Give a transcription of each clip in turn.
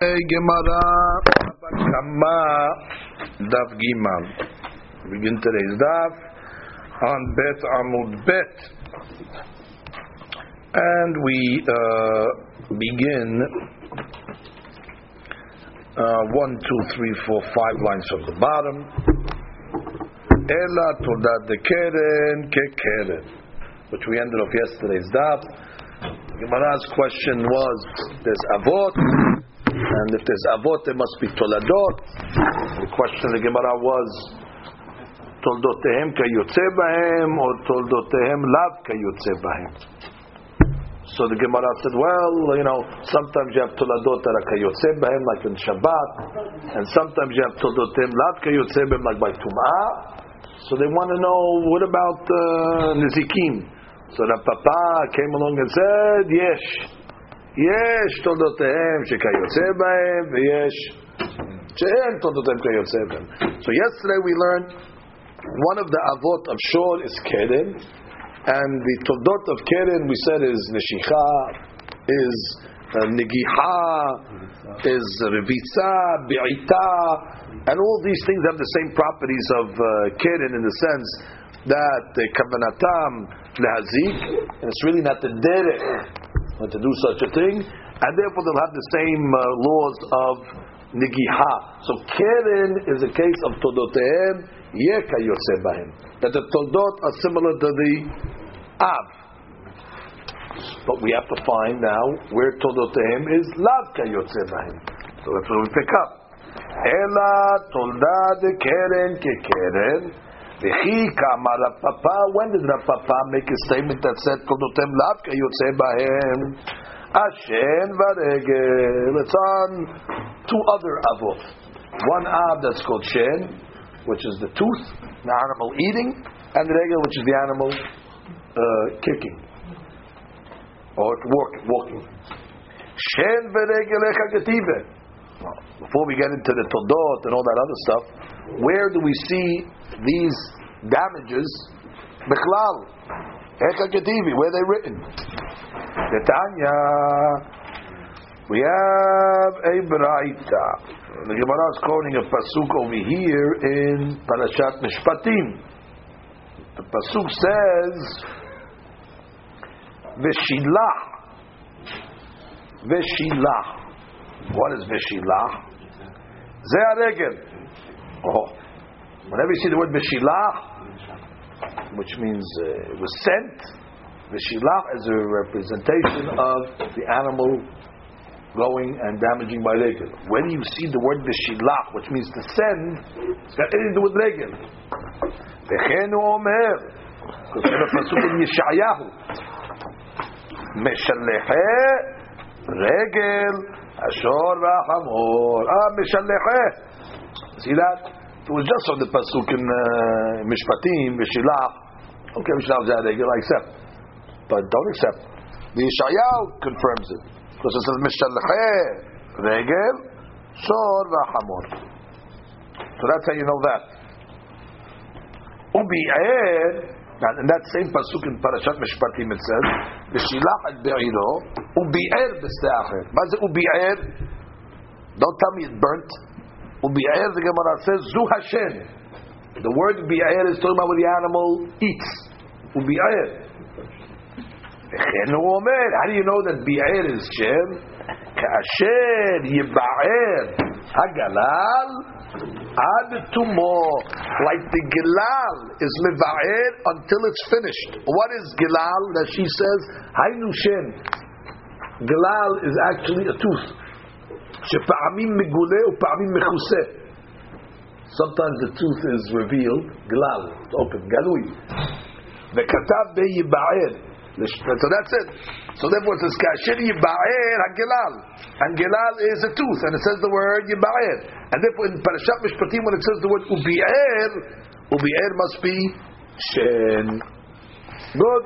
Gemara Kama Daf Gimal. Begin today's daf on Bet Amud Bet, and we uh, begin uh, one, two, three, four, five lines from the bottom. Ela Todat de Keren Ke Keren, which we ended off yesterday's daf. Gemara's question was: There's avot. And if there's avot, there must be toladot. The question of the Gemara was, toldotehem kayotze bahem or toldotehem lav kayotze bahem. So the Gemara said, well, you know, sometimes you have toladot that are kayotze bahem, like in Shabbat, and sometimes you have toldotehem lav kayotze bahem, like by Tum'ah. So they want to know, what about uh, Nizikim? So the Papa came along and said, yes. יש תולדותיהם שכיוצא בהם ויש שאין תולדותיהם כיוצא בהם. So yesterday we learned one of the avot of Shor is Keren, and the toldot of Keren we said is Neshicha, is uh, Negiha, is Revitza, Bi'ita, and all these things have the same properties of uh, Keren in the sense that the Kavanatam Lehazik, and it's really not the Derech to do such a thing, and therefore they'll have the same uh, laws of nigiha. So keren is a case of todotehem yeka bahem. That the todot are similar to the av. But we have to find now where todotehem is lav kayotze bahem. So that's what we pick up. Ela tolda de keren ke keren. When did Papa make a statement that said Kodotem Lav Kayotze Bahem? Ashen Varegel. It's on two other avot. One av that's called Shen, which is the tooth, the animal eating, and the regel, which is the animal uh, kicking or walk, walking. Shen Varegel Before we get into the Todot and all that other stuff, where do we see these damages, Bechlal, Ekaketivi, where they written? Netanya, we have a Braita. The Gemara is quoting a pasuk over here in Parashat Mishpatim. The pasuk says, "Veshilah, Veshilah." What is Veshilah? Ze Oh, Whenever you see the word Beshilach, which means uh, it was sent, Beshilach is a representation of the animal going and damaging by Regel. When you see the word Beshilach, which means to send, it's got anything to do with Regel. V'chenu omer, because in the Pasuk in Yeshayahu, Meshaleche Regel Ashor V'Hamor. Ah, Meshaleche. See that? It was just on the pasuk in uh, Mishpatim, Mishilach. Okay, Mishilach is I accept, but don't accept. The Yeshayahu confirms it because it says Mishalcheh Regel Shor VaHamor. So that's how you know that. Ubi'er. Now, in that same pasuk in Parashat Mishpatim, it says, "V'shilach et be'iro ubi'er b'ste'acher." What is ubi'er? Don't tell me it burnt. Ubi'er, the Gemara says, Zu Hashen. The word bi'er is talking about what the animal eats. Ubi'er. How do you know that bi'er is Shen? Ka'asher yiba'er hagalal ad tumo. Like the gilal is miva'er until it's finished. What is gilal that she says? Hainu Shen. Gilal is actually a tooth. שפעמים מגולה ופעמים מכוסה. Sometimes the tooth is revealed, גלל, it's open, גלוי. וכתב ביבער. So that's it. So therefore it says, כאשר יבער הגלל. And גלל is a tooth, and it says the word יבער. And therefore in פרשת משפטים when it says the word וביער, וביער must be שן. Good.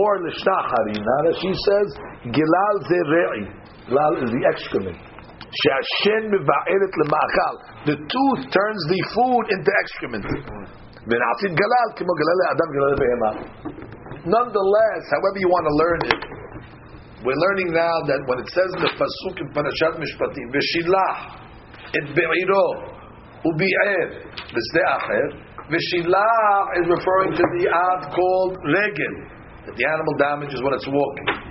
Or לשנה חרינה, she says, גלל זה רעי. Lal is the excrement. She'ashen miva'eret lema'achal. The tooth turns the food into excrement. Galal kimo galal adam galal behema. Nonetheless, however you want to learn it, we're learning now that when it says in the pasuk in Parashat Mishpatim, v'shilah et be'iro ubi'er b'sde acher, v'shilah is referring to the ad called regel, that the animal damages when it's walking.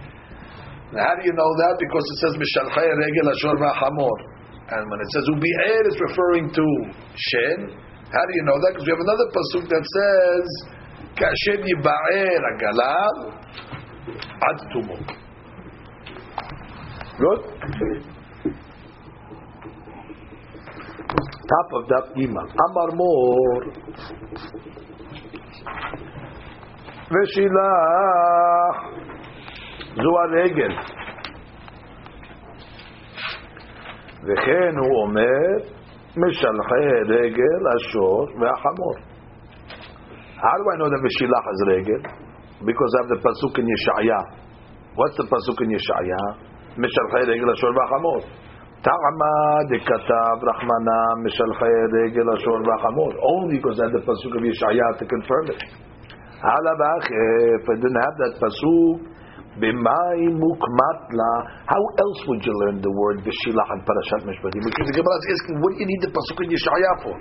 Now, how do you know that? Because it says mishalchay regel ashor v'hamor, and when it says ubi'er, it's referring to shen. How do you know that? Because we have another pasuk that says כאשר יבער הגלב עד תומו. Good? Top of that Gimel. Amar Mor. ושילח זו הרגל. וכן הוא אומר משלחי רגל, השור והחמור. How do I know that Veshilach is regel? Because I have the pasuk in Yeshaya. What's the pasuk in Yeshaya? Mishalchei regel ashor v'achamor. Ta'ama dekatav rachmana mishalchei regel ashor v'achamor. Only because I have the pasuk of Yeshaya to confirm it. Halabach, if I didn't have that pasuk, b'mai mukmatla. How else would you learn the word Veshilach and Parashat Mishpatim? Because the Gemara is asking, what do you need the pasuk in Yeshaya for?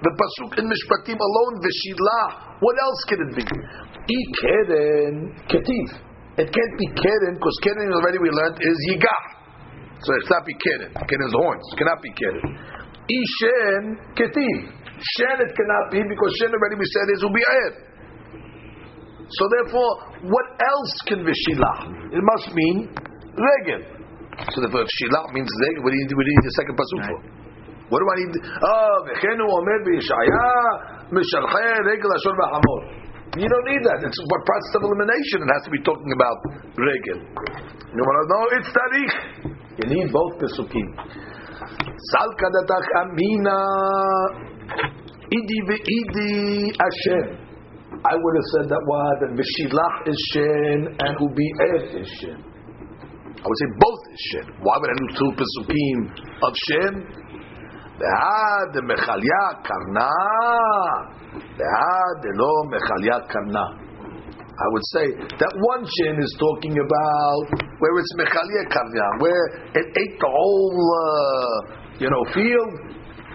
The pasuk in Mishpatim alone, v'shilah. What else can it be? I keren ketiv. It can't be keren because keren already we learned is yigah. So it's not be keren. Keren is horns. It cannot be keren. I shen ketiv. Shen it cannot be because shen already we said is ubi'er. So therefore, what else can be? It must mean regel. So the if shilah means regel, what do you need, what do you need the second pasuk for? What do I need? Oh, v'chenu omer b'yishaya mishalchei regel ashor v'hamor. You don't need that. It's what process of elimination. It has to be talking about regel. You want to know? It's tariq. You need both pesukim. Salka datach amina idi ve'idi Hashen. I would have said that what? That mishilach is Shin and Ubi'ev is Shin. I would say both is Shin. Why would I do two Pesukim of Shin? Dehad Mechalya Karna. Dehad Lo Mechalya Karna. I would say that one shin is talking about where it's mechalia karna, where it ate the whole, uh, you know, field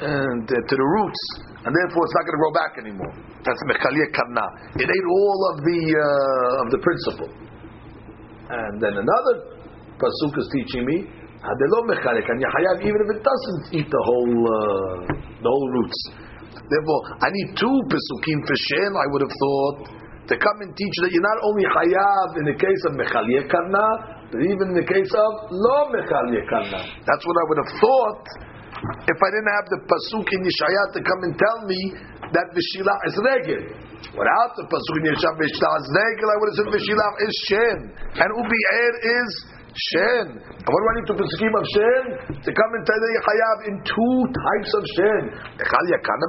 and uh, to the roots and therefore it's not going to grow back anymore. That's mechalia karna. It ate all of the uh, of the principle. And then another pasuk is teaching me even if it doesn't eat the whole uh, the whole roots. Therefore, I need two pesukim for shen. I would have thought to come and teach that you're not only hayav in the case of mechalye karna, but even in the case of lo mechalye karna. That's what I would have thought if I didn't have the pasuk in Yeshaya to come and tell me that v'shila is regel. Without the pasuk in Yeshaya v'shila is regel, I would have said v'shila is shen and ubi ubi'er is Shen. And what do I need to pesukim of Shen? To come and tell you Hayav in two types of Shen. Yakana,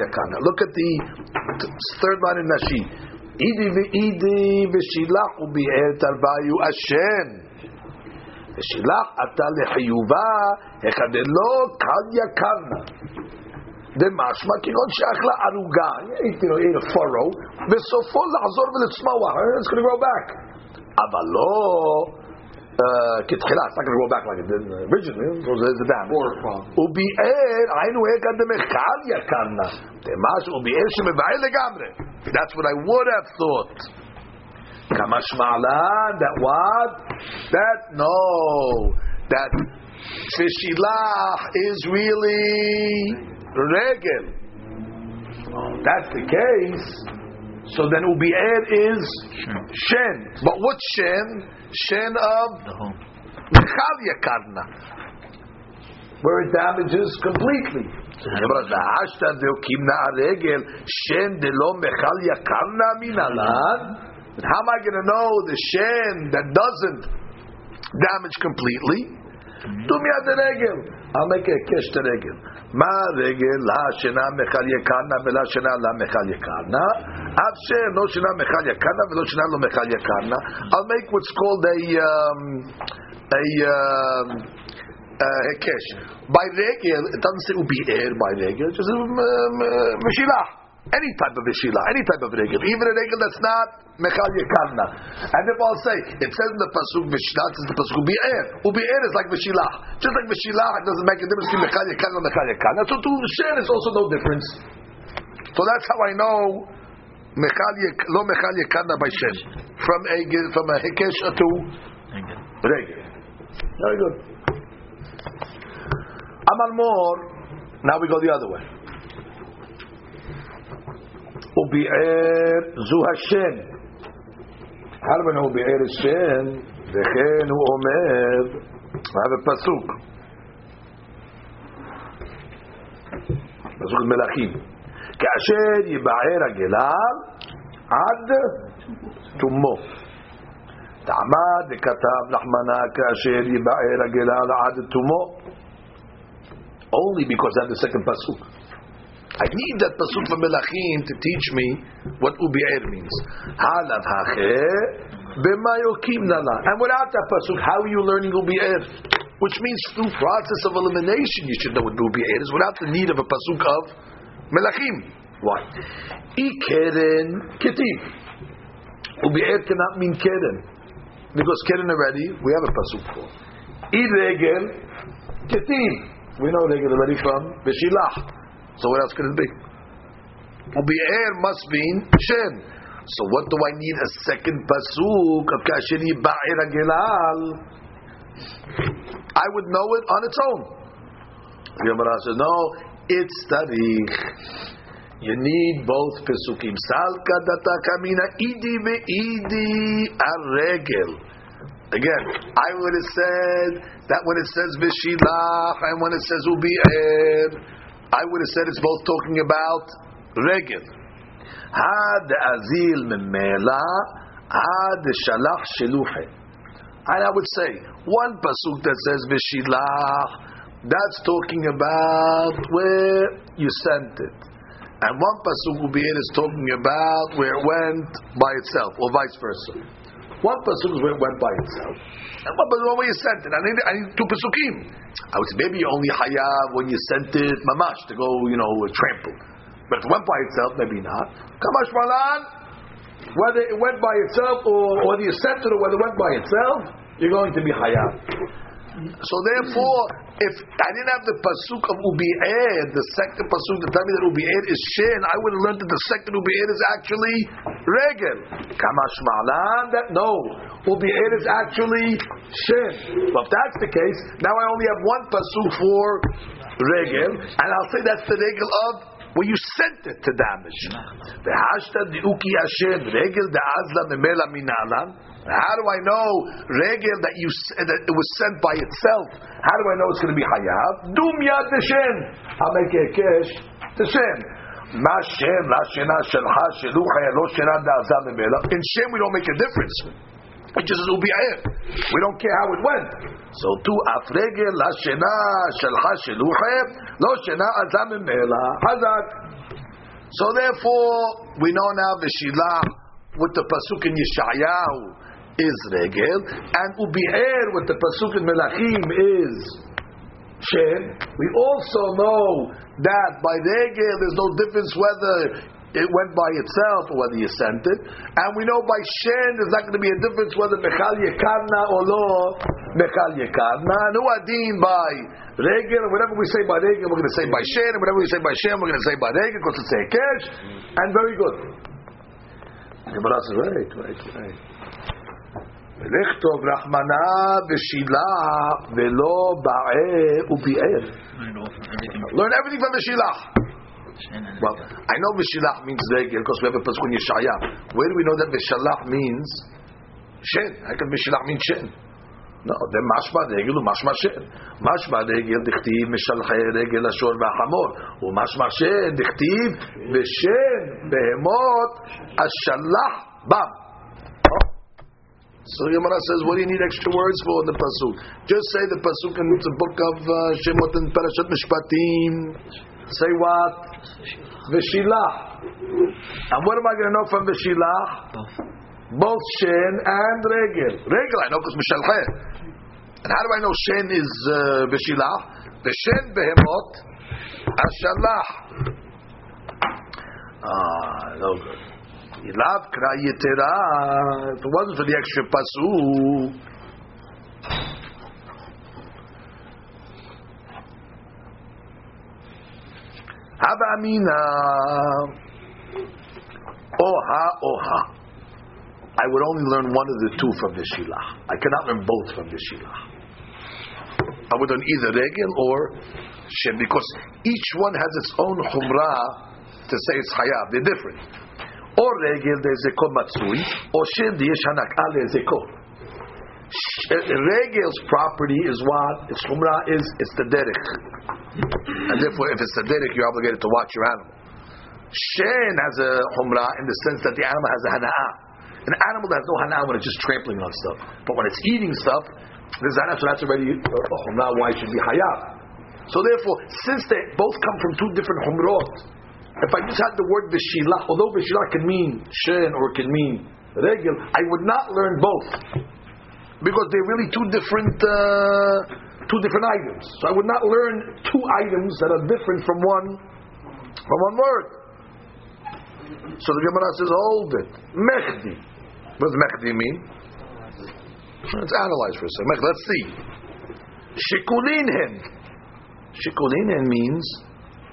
Yakana. Look at the third line in Rashi. Idi v'idi v'shilach u'bi'er tarvayu ashen. ושילח אתה לחיובה, החדלו קל יקרנה. דמשמע כגון שאכלה ערוגה, ate a furrow, בסופו לחזור ולצמוח, it's going to grow back. אבל לא כתחילה, it's not going to go back like it did originally, it goes as a dam. וביער, היינו איך דמחקל יקרנה, דמש וביער שמבער לגמרי. That's what I would have thought. Kamashma'lan, that what? That, no. That Tfishilach is really regel. Oh, that's the case. So then Ubi'er is Shen. But what Shen? Shen of Chavya Karna. Where it damages completely. Shen de lo mechalya karna minalan. But how am I going to know the shen that doesn't damage completely? Do me the regel. I'll make a kish to regel. Ma regel la shena mechal yekarna vela shena la mechal yekarna. Av she no shena mechal yekarna velo shena lo mechal yekarna. I'll make what's called a um, a um, uh, hekesh. By regel, it doesn't say ubi er by regel, just um, um uh any type of Vishila, any type of regel, even a regel that's not Mechal Yekarna. And if I'll say, it says in the Pasuk Vishila, it says in the Pasuk Ubi'er. Ubi'er is like Vishila. Just like Vishila, it doesn't make a difference between Mechal Yekarna and Mechal Yekarna. So to Shen is also no difference. So that's how I know Mechal Lo Mechal Yekarna by Shen. From a, from a Hekesh to regel. Very good. Amal more. Now we go the other way. וביער זו השן. הרבן הוא ביער השן, וכן הוא אומר, מה בפסוק? פסוק מלכים. כאשר יבער הגלל עד תומו. תעמד וכתב נחמנה כאשר יבער הגלל עד תומו. Only because I have the second pasuk. I need that pasuk from Melachim to teach me what ubi'er means. Halav b'mayokim nala. And without that pasuk, how are you learning ubi'er? Which means through process of elimination, you should know what ubi'er is without the need of a pasuk of Melachim. Why? Ikeren ketiv. Ubi'er cannot mean keren. Because keren already, we have a pasuk for. Iregel ketiv. We know regel already from Beshilach. So what else could it be? Ubi'er must mean shen. So what do I need a second pasuk of kashiri ba'ir gilal? I would know it on its own. Gemara says no, it's tarich. You need both pesukim. Salka data kamina idi ve'idi aregel. Again, I would have said that when it says vishilach and when it says ubi'er, I would have said it's both talking about regel. Had azil memela, had shalach sheluhe. And I would say one pasuk that says v'shilach, that's talking about where you sent it, and one pasuk ubiyir is talking about where it went by itself, or vice versa. One pasuk went by itself, and one pasuk where you sent it. I need, I need two pasukim. I would say maybe you only hayav when you sent it mamash to go, you know, trample. But if it went by itself, maybe not. Kamash malan, whether it went by itself or whether you sent it or whether it went by itself, you're going to be hayav. So therefore, if I didn't have the pasuk of ubi'er, the second pasuk to tell me that ubi'er is shin, I would have learned that the second ubi'er is actually regel. Kamash malan, that no, ubi'er is actually shin. But if that's the case, now I only have one pasuk for regel, and I'll say that's the regel of when you sent it to damage. The hashtag the uki asher regel the azla memela minalan. How do I know regel that you that it was sent by itself? How do I know it's going to be hayav? Dum yad. I'll make a kesh deshen. Ma shen la shena shelcha shelucha lo shena da'azam memela. In shen we don't make a difference. It just says ubi'er. We don't care how it went. So to afregel la shena shelcha shelucha lo shena azam memela. Hazak. So therefore we know now v'shilah with the pasuk in Yeshayahu is regel, and ubi'er with the pasuk in Melachim is shen. We also know that by regel there's no difference whether it went by itself or whether you sent it, and we know by shen there's not going to be a difference whether mechal yekarna or lo mechal yekarna. And adin by regel, whatever we say by regel, we're going to say by shen, and whatever we say by shen, we're going to say by regel because it's a kesh, and very good. Gemara says, right, right, right. לכתוב רחמנה בשילה ולא בער וביער. Learn everything from the shilach. Well, I know Vishilach means regel because we have a pasuk in Yeshaya. Where do we know that Vishilach means shen? How can Vishilach mean shen? No, then mashma regel ומashma shen. Mashma regel דכתיב משלחי רגל השור והחמור, ומashma shen דכתיב בשן בהמות השלח בם. So Gemara says, what do you need extra words for in the pasuk? Just say the pasuk in the book of uh, Shemot and Parashat Mishpatim. Say what? V'shilah. And what am I going to know from V'shilah? Both Shen and Regel. Regel, I know because Mishalcheh. And how do I know Shen is uh, V'shilah? The Shen Behemot, Ashalah. Ah, no good. If it wasn't for the extra pasu. Haba amina. Oha oha. I would only learn one of the two from the shilah. I cannot learn both from the shilah. I would learn either regel or shen because each one has its own chumrah to say it's hayav. They're different. Or regel there's a matsui, or shen yesh hanakah lezeko. Regel's property is what its chumrah is. It's the derech, and therefore, if it's the derech, you're obligated to watch your animal. Shen has a chumrah in the sense that the animal has a hana'ah. An animal that has no hana'ah when it's just trampling on stuff, but when it's eating stuff, there's hana'ah, so that's already uh, a chumrah. Why it should be hayav? So therefore, since they both come from two different chumrot, if I just had the word bishilah, although bishilah can mean shen or it can mean regel, I would not learn both because they're really two different uh, two different items. So I would not learn two items that are different from one from one word. So the Gemara says, hold it, mechdi. What does mechdi mean? Let's analyze for a second. Let's see. Shikulinhen. Shikulinhen means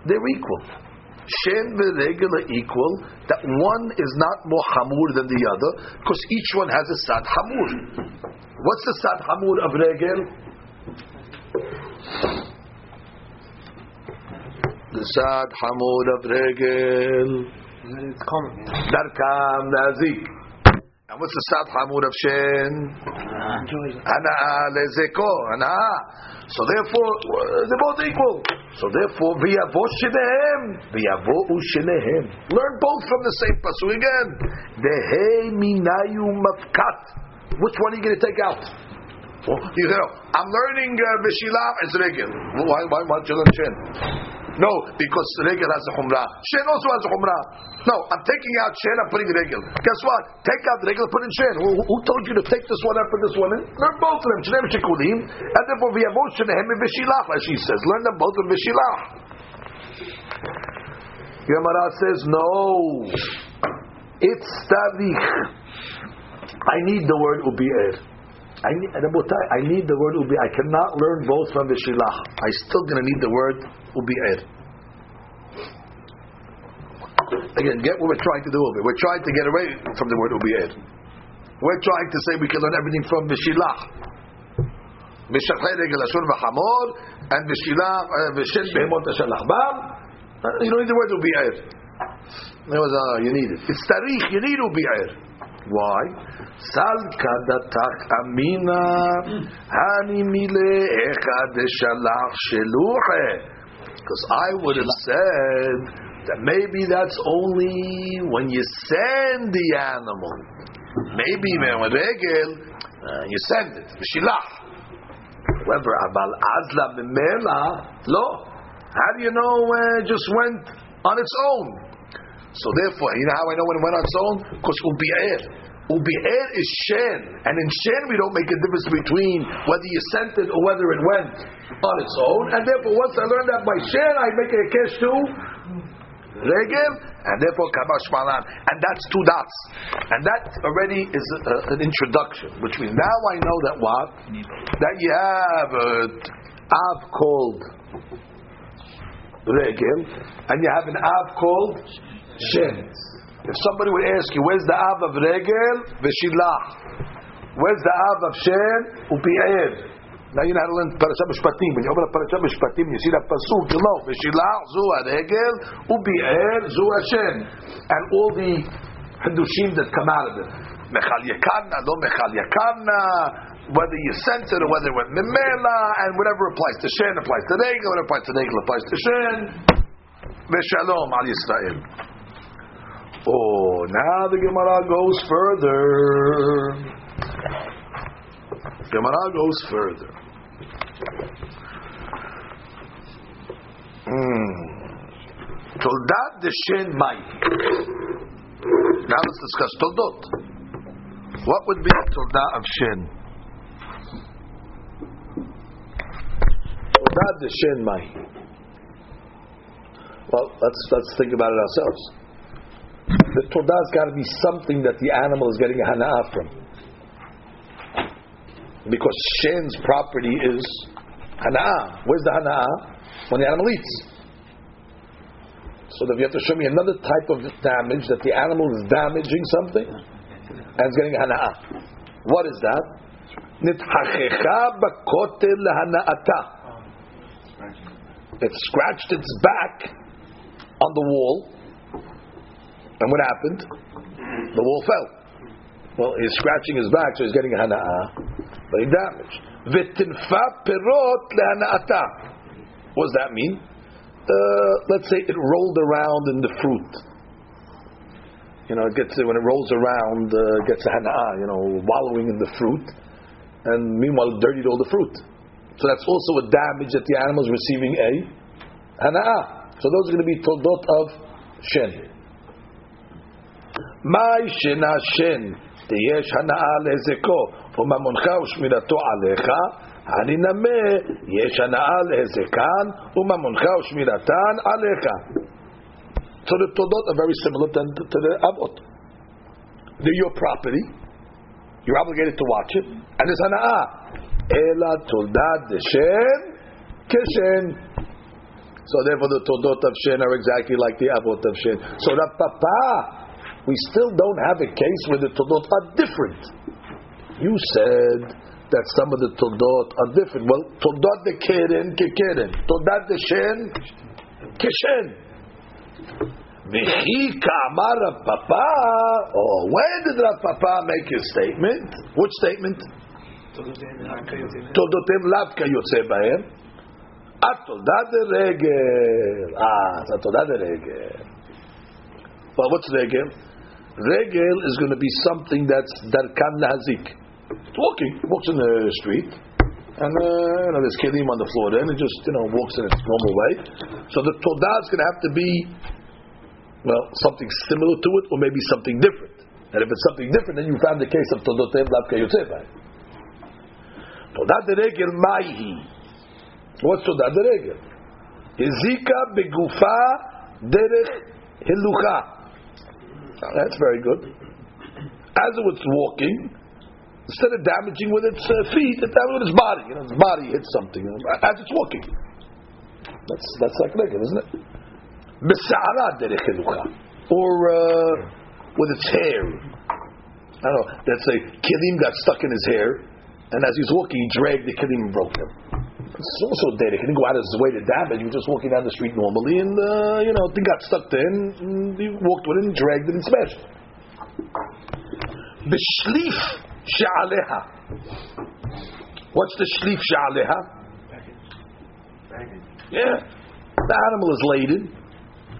they're equal. Shen v'regel are equal. That one is not more hamur than the other because each one has a sad hamur. What's the sad hamur of regel? The sad hamur of regel. It's common. Darkam nazik. And what's the sad hamur of shen? Lezeko. Ana. So therefore, uh, they're both equal. So therefore, v'yavo shenehem, v'yavo shenehem. Learn both from the same pasuk again. Dehe minayu mafkat. Which one are you going to take out? You know, I'm learning uh, Bishilah as Regel. Why, why, why don't you learn Shen? No, because Regel has a Humrah. Shen also has a Humrah. No, I'm taking out Shen, I'm putting Regel. Guess what? Take out Regel, put in Shen. Who, who told you to take this one and put this one in? Learn both of them. Shenem Shekulim. And therefore, V'yavot Shenehem in Bishilah, as she says. Learn them both in Bishilah. Gemara says, no. It's Tarikh. I need the word Ubi'er. I need, I need the word ubi. I cannot learn both from the shilah. I still gonna need the word ubi'er. Again, get what we're trying to do over We're trying to get away from the word ubi'er. We're trying to say we can learn everything from shilah. Mishachay regel ashur and v'shen behemot asher lachbam. You don't need the word ubi'er. That was, uh, you need it. It's tarikh. You need ubi'er. Why? Salka datach amina hani mile echad shalach sheluche. Because I would have said that maybe that's only when you send the animal. Maybe when regel uh, you send it, shilach. However, aval azla memela lo. How do you know it just went on its own? So therefore, you know how I know when it went on its own? Because ubi'er. Ubi'er is shen. And in shen we don't make a difference between whether you sent it or whether it went on its own. And therefore, once I learned that by shen, I make a kesh to regel, and therefore kamash malan. And that's two dots. And that already is a, an introduction, which means now I know that what? That you have a av called regel, and you have an av called shen. If somebody would ask you, where's the av of regel? Veshilah. Where's the av of shen? Upi'er. Now you know how to learn Parashat Mishpatim. When you open up Parashat Mishpatim, you see that pasuk, you know, Veshilah, zu regel, upi'er, zu Hashen. And all the Hidushim that come out of it. Mechal Yakarna, no Mechal Yakarna, whether you sent it or whether it went Mimela, and whatever applies to Shen applies to Regel, whatever applies to Regel applies to Shen. Veshalom al Yisrael. Oh, now the Gemara goes further. Gemara goes further. Hmm. Toldat the Shen Mai. Now let's discuss Toldot. What would be the Toldat of Shen? Toldat Shen Mai. Well, let's let's think about it ourselves. The todah's got to be something that the animal is getting a hana'ah from. Because shen's property is hana'ah. Where's the hana'ah? When the animal eats. So that you have to show me another type of damage that the animal is damaging something and it's getting a hana'ah. What is that? It scratched its back on the wall and what happened? The wall fell. Well, he's scratching his back, so he's getting a hana'ah, but he damaged. V'tinfa perot lehana'ata. What does that mean? Uh, let's say it rolled around in the fruit. You know, it gets when it rolls around, uh, gets a hana'ah. You know, wallowing in the fruit, and meanwhile dirtied all the fruit. So that's also a damage that the animal is receiving a hana'ah. So those are going to be toldot of shen. מאי שנשן תיש הנאה להזקו וממונך ושמירתו עליך אני נמה יש הנאה להזקן וממונך ושמירתן עליך So the todot are very similar to, to the avot. They're your property. You're obligated to watch it. And it's hana'ah. Ela toldat deshen keshen. So therefore the todot of shen are exactly like the avot of shen. So the papa we still don't have a case where the Todot are different. You said that some of the Todot are different. Well, Todot the Keren, Kekeren. Todot the Shen, Keshen. V'chi ka'amar Rav Papa. Oh, when did Rav Papa make his statement? Which statement? Lav kayotze bahem. Atodah de regel. Ah, it's atodah de regel. Well, what's regel? Regel is going to be something that's darkan lahazik. Walking, walks in the street, and uh, you know there's kelim on the floor. Then it just you know walks in its normal way. So the todah is going to have to be well something similar to it, or maybe something different. And if it's something different, then you found the case of todotem lavka yotzebay. Todah regel maihi. What's todah regel? Hizika begufa derech hilucha. That's very good. As it was walking, instead of damaging with its uh, feet, it damaged with its body. You know, its body hits something as it's walking. That's that's like naked, isn't it? Or uh, with its hair. I don't know. Let's say Kilim got stuck in his hair, and as he was walking, he dragged the Kilim and broke him. It's also dead. He didn't go out of his way to damage. He was just walking down the street normally, and uh, you know, thing got stuck in. And he walked with it and dragged it and smashed it. B'shlif she'aleha. What's the shlif she'aleha? Yeah, the animal is laden,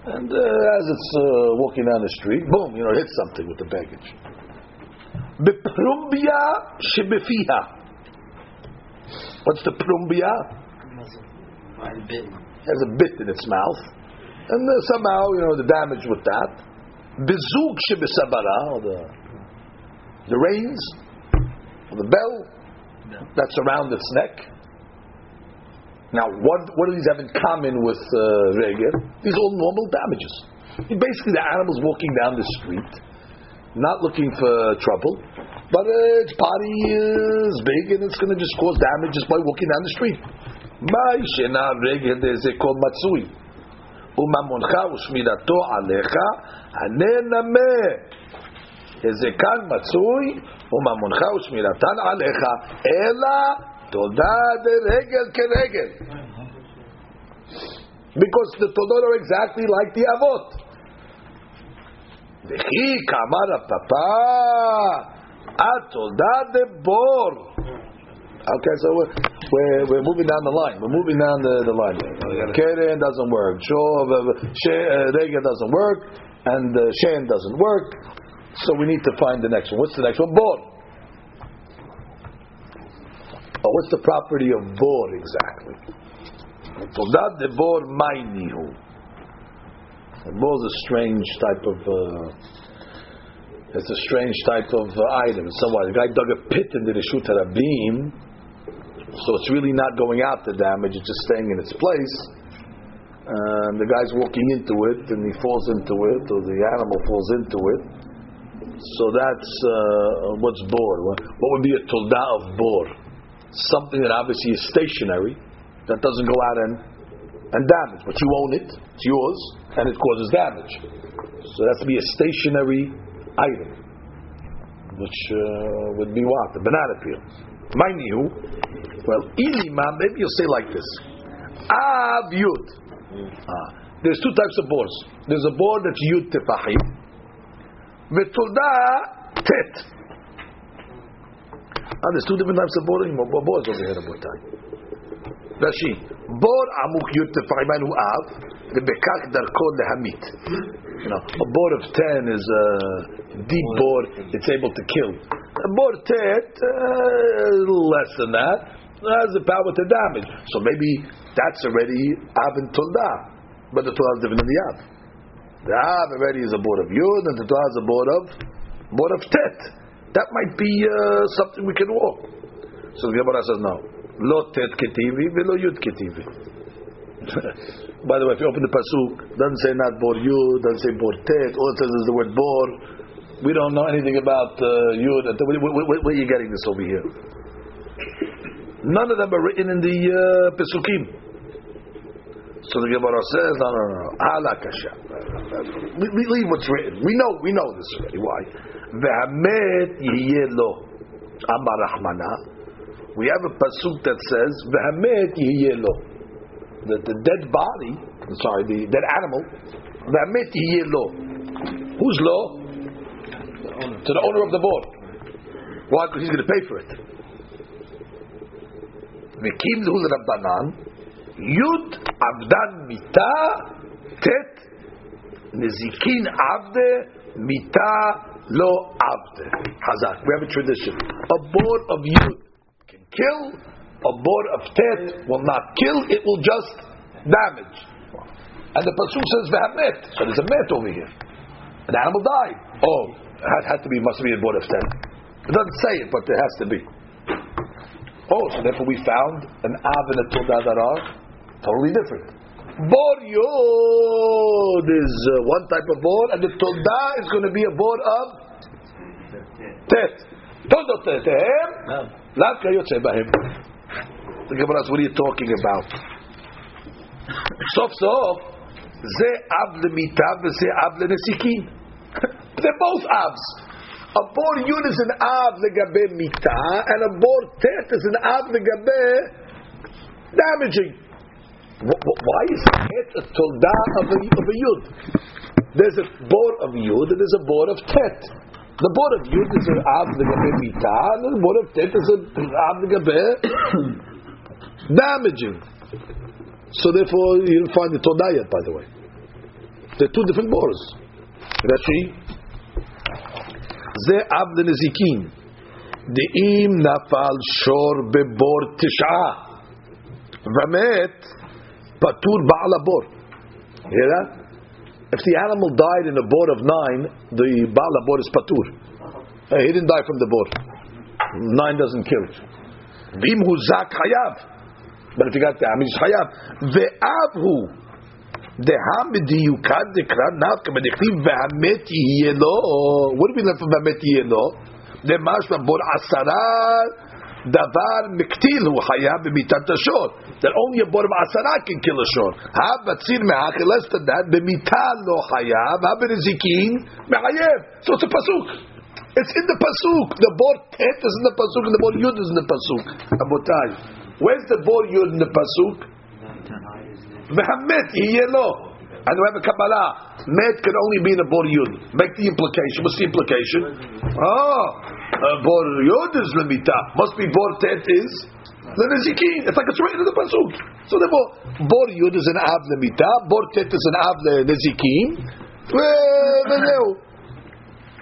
and uh, as it's uh, walking down the street, boom, you know, it hits something with the baggage. B'prumbia shebefiha. What's the prumbia? Has a bit in its mouth, and uh, somehow you know the damage with that. Bizuk shebesabara, or the the reins, or the bell that's around its neck. Now, what what do these have in common with uh? These are all normal damages. Basically, the animal's walking down the street, not looking for trouble, but uh, its body is big and it's going to just cause damage just by walking down the street. matsui. וממונך ושמירתו עליך, הננמה. הזקן מצוי, וממונך ושמירתן עליך, אלא תודה דרגל כרגל. Because the todot are exactly like the avot. וכי כאמר הפapa, Atodah de bor. Okay, so we're, we're, we're, moving down the line. We're moving down the, the line. Keren doesn't work. Rega doesn't work. And uh, Shen doesn't work. So we need to find the next one. What's the next one? Bor. Oh, what's the property of bor exactly? Todah de bor mainihu. Bor is a strange type of. Uh, it's a strange type of uh, item. Someone, the guy dug a pit into the shoot at a beam, so it's really not going out the damage; it's just staying in its place. and the guy's walking into it, and he falls into it, or the animal falls into it. So that's uh, what's bor. What would be a tolda of bor? Something that obviously is stationary, that doesn't go out and, and damage, but you own it, it's yours, and it causes damage. So that's to be a stationary item, which uh, would be what? The banana peel. Mind you, well, ilima, maybe you'll say like this. Av yud. Ah, there's two types of boards. There's a board that's yud tefahim. V'tolda tet. Ah, there's two different types of boarding. Boards over here, Rabotai. Rashi. Bor amuk yud tefahim anu av. V'bekach darko know, a board of ten is a deep board. It's able to kill. A board of tet, uh, a little less than that, has the power to damage. So maybe that's already av and tolda, but the tolda is different than the av. The av already is a board of yud, and the tolda is a board of board of tet. That might be uh, something we can walk. So the Gemara says no. Lo tet ketivi, velo yud ketivi. By the way, if you open the pasuk, doesn't say not bor yud, doesn't say bor tet. All it says is the word bor. We don't know anything about uh, yud. Where, where, where, are you getting this over here? None of them are written in the uh, pesukim. So the Gemara says, no, no, no, ala kasha. We, we leave what's written. We know, we know this already. Why? Ve'hamet lo amar rahmana. We have a pasuk that says, ve'hamet lo. That the dead body, sorry, the dead animal, ve'hamet lo. Whose law? To the owner of the board. Why? Because he's going to pay for it. Mekim lahu rabbanan. Yud avdan mita tet nezikin avde mita lo avde. Hazak. We have a tradition. A board of yud can kill. A board of tet will not kill. It will just damage. And the pasuk says v'hamet. So there's a met over here. An animal died. Oh, it had, to be must be a board of tet. It doesn't say it, but it has to be. Oh, so therefore we found an av and a are totally different. Bor yod is uh, one type of board, and the tolda is going to be a board of tet. Tolda tetem, lav kayotze bahem. The Gemara says, what are you talking about? Sof sof, ze av lemita v'ze av lenesikin. They're both avs. A bor yud is an av legabe mita, and a bor tet is an av legabe damaging. Why is tet a tolda of a, of a yud? There's a bor of yud and there's a bor of tet. The bor of yud is an av legabe mita, and the bor of tet is an av legabe damaging. So therefore, you don't find the tolda yet, by the way. They're two different bors. Rashi. זה אב לנזיקין. דאם נפל שור בבור תשעה ומת, פטור בעל הבור. Hear that? If the animal died in a board of nine, the Baal Abor is Patur. Uh, he didn't die from the board. Nine doesn't kill it. Vim hu zak hayav. But if you got the Amish hayav. Ve'av hu. דהה מדיוקת דקרא נפקא בדכתיב והמת יהיה לו, what do we learn from והמת יהיה לו? דמשמע בור עשרה דבר מקטיל הוא חייב במיתת השור. That only a בור בעשרה can kill a shor. הבציר מהכי less than that, במיתה לא חייב, הבנזיקין מחייב. So it's a pasuk. It's in the pasuk. The bor tet is in the pasuk and the bor yud is in the pasuk. Abotai, where's the bor yud in the pasuk? V'hamet yeh lo. And we have a Kabbalah. Met can only be in a bor yud. Make the implication. What's the implication? Oh, bor yud is lemita. Must be bor tet is lenezikin. It's like it's written in the pasuk. So therefore, bor yud is an av lemita. Bor tet is an av lenezikin.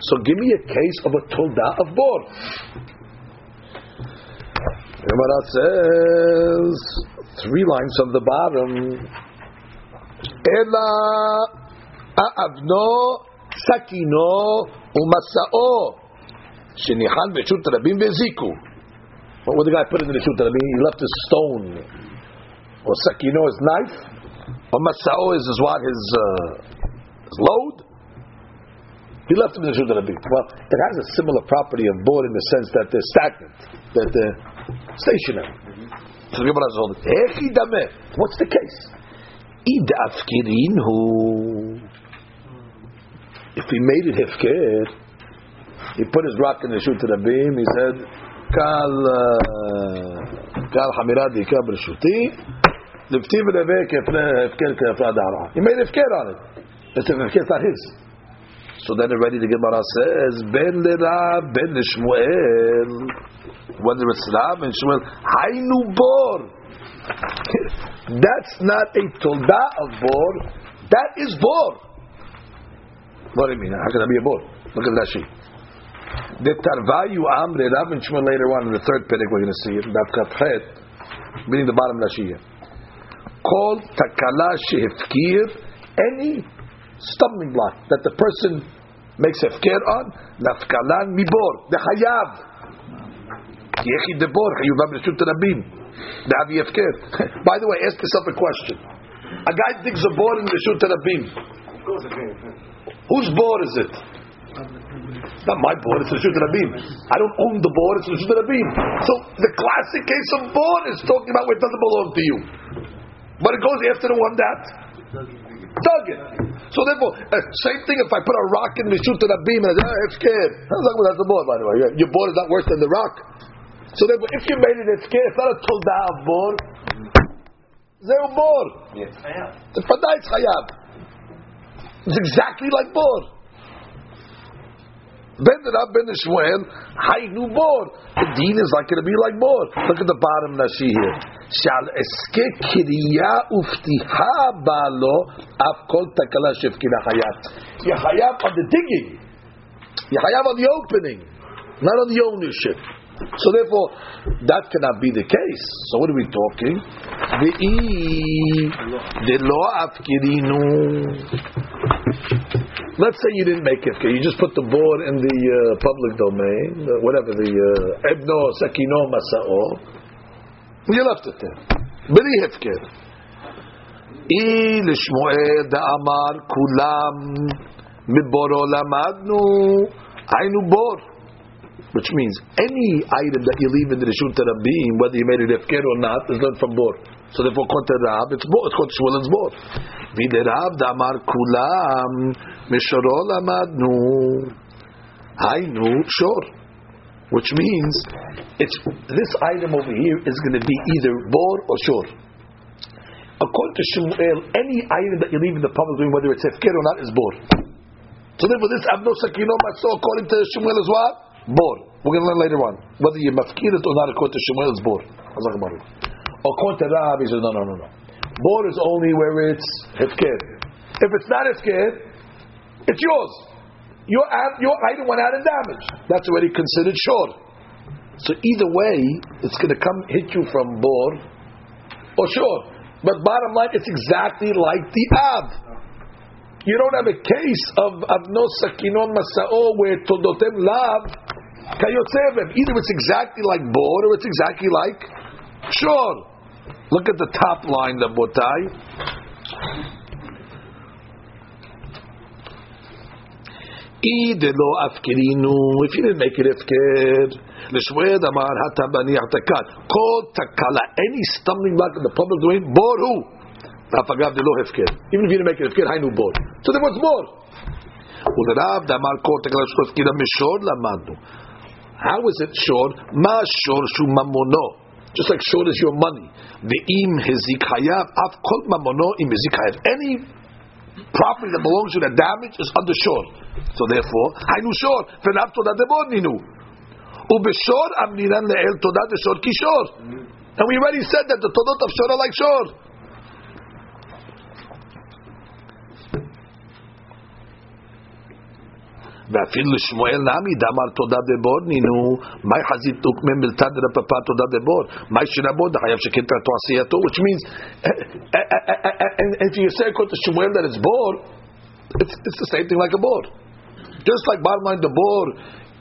So give me a case of a tolda of bor. Gemara says three lines from the bottom. Ela aavno sakino umasao shenihan b'shut rabim beziku. What would the guy put in the shut rabim? He left a stone. Or sakino is knife, Or Masao is, is what? His, uh, his load? He left them in the Shut Rabim. Well, it has a similar property of board in the sense that they're stagnant, that they're stationary. So the Gemara told it. What's the case? Id afkirinhu. If he made it hefker, he put his rock in the shoot to the beam. He said, "Kal kal hamirad yikab reshuti." He made hefker on it. It's if hefker's not his. So then already the Gemara says, Ben Lerav, Ben Shmuel, whether it's Rav and Shmuel, Hainu Bor. That's not a tolda of Bor, that is Bor. What do you mean? How can that be a Bor? Look at Rashi. The Tarvayu Amre, Rav and Shmuel later on in the third pedic we're going to see it, Dav meaning the bottom Rashi here called takala shehefkir, any stumbling block that the person makes hefker on, nafkalan mibor, the hayav. The hefker. By the way, ask yourself a question. A guy digs a bor in the reshut rabim. Whose bor is it? It's not my bor, it's the Rabim. I don't own the bor, it's the Rabim. So the classic case of bor is talking about where it doesn't belong to you. But it goes after the one that So therefore, uh, same thing if I put a rock in the shoot to the beam and I say, oh, it's scared. That's the bor, by the way. Your bor is not worse than the rock. So therefore, if you made it, it's scared. It's not a tolda of bor. Zero bor. Fadai is chayab. It's exactly like bor. Ben Rab Ben Shmuel, Haynu Bor. The deen is like going to be like Bor. Look at the bottom Rashi here. Shal eske kiriya uftiha balo af kol takala shefkina hayat. You hayat on the digging. You hayat on the opening, not on the ownership. So therefore, that cannot be the case. So what are we talking? The law afkirinu. Let's say you didn't make ifka, you just put the board in the uh, public domain, uh, whatever the uh, ebno sakino masao. You left it there. Hefker. I lishmoed amar kulam miboro lamadnu ainu bor. Which means any item that you leave in the Rishut Rabim, whether you made it hefker or not, is learned from bor. So therefore, Konta Rab, it's bor. It's called Shmuel, it's bor. Viderav damar kulam Mishorol amadnu. Hainu shor. Which means it's this item over here is going to be either bor or shor. According to Shmuel, any item that you leave in the public doing, whether it's hefker or not, is bor. So therefore, this abno sakino maso, according to Shmuel, is what? Bor. We're going to learn later on whether you mafkir it or not. According to Shmuel, is bor. According to Rab, he says no, no, no, no. Bor is only where it's hefker. If it's not hefker, it's yours. Your, your item went out in damage. That's already considered shor. So either way, it's going to come hit you from bor or shor. But bottom line, it's exactly like the ab. You don't have a case of avno sakinon masao where todotem kayotzevem. Either it's exactly like bor or it's exactly like shor. Look at the top line, the botai. If you didn't make it ifkir, l'shweid amar hatabani hatakat. Kol takala. Any stumbling block in the public domain, boru. Rafagav delo ifkir. Even if you didn't make it ifkir, hainu bor. So there was more. ולרב דאמר כל תקלה שלו הפקידה משור למדנו how is it shor? Ma shor shu mamono. Just like shor is your money. The im hezik hayav, af kol mamono im hezik hayav. Any property that belongs to that damage is under shor. So therefore, haynu shor, v'nav todah debod ninu. Ubeshor amniran le'el todah deshor kishor. And we already said that the todot of shor are like shor. ואפילו שמואל נמי דאמר תודה בבור נינו מאי חזית תוקמם מלתד רפפה תודה בבור מאי שנבוד חייב שכתרתו עשייתו which means and if you say according to Shmuel that it's bor it's, it's the same thing like a bor just like bottom line the bor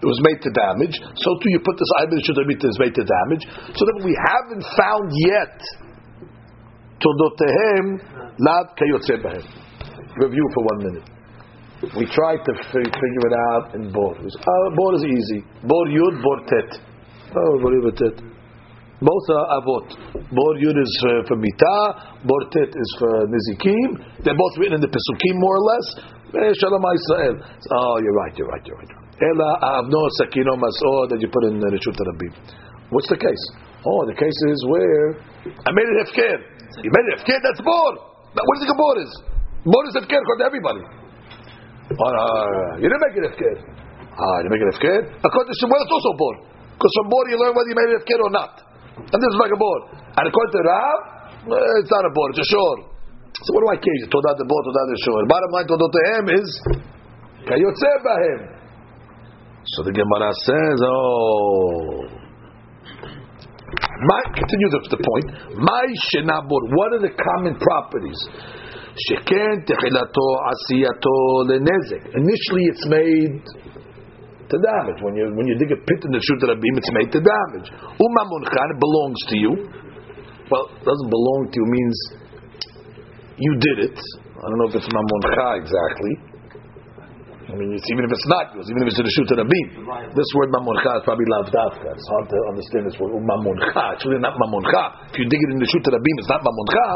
it was made to damage so too you put this item should be is made to damage so that we haven't found yet תולדותיהם לאו כיוצא בהם. Review for one minute. We tried to fi- figure it out in Bor. It uh, Bor is easy. Bor Yud, Bor Tet. Oh, Bor Yud, Tet. Both are Avot. Bor Yud is uh, for Mitah, Bor Tet is for Nizikim. They're both written in the Pesukim more or less. Eh, Shalom Israel. Oh, you're right, you're right, you're right. Ela Avno Sakino Mas'od that you put in the Rishut Rabim. What's the case? Oh, the case is where I made it Hefker. You made it Hefker, that's Bor. What do you think a is? Bor is Hefker according to everybody. You didn't make it Hefker. Ah, you make it Hefker? According to Shmuel, it's also Bor. Because from Bor you learn whether you made it Hefker or not. And this is like a Bor. And according to Rav, eh, it's not a Bor, it's a Shor. So what do I care? Todah the Bor, Todah the Shor. Bottom line, Todah to him is Kayotze Bahem. So the Gemara says, oh. My, continue the, the point. My shenabur. What are the common properties? Sheken techilato asiyato lenezek. Initially, it's made to damage. When you when you dig a pit in the shoot rabim, it's made to damage. Umamunchan it belongs to you. Well, doesn't belong to you means you did it. I don't know if it's mamuncha exactly. I mean, it's, even if it's not yours, even if it's in the shoot rabim. This word mamuncha is probably lavdavka. It's hard to understand this word mamuncha. It's really not mamuncha. If you dig it in the shoot rabim, it's not mamuncha.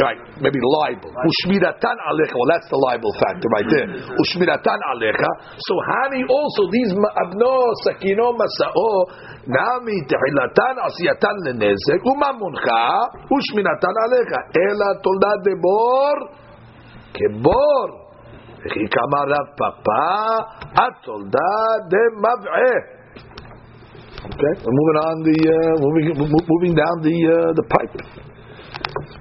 Right, maybe libel. Ushmiratan alecha. Well, that's the libel factor right there. Ushmiratan alecha. So hani also these abno sakino masao nami tehilatan asiyatan lenezek umamuncha ushmiratan alecha. Ela tolda debor kebor. וכי כמה רב פאפה, התולדה דמבעה. Okay, we're moving on the uh, moving moving down the uh, the pipe.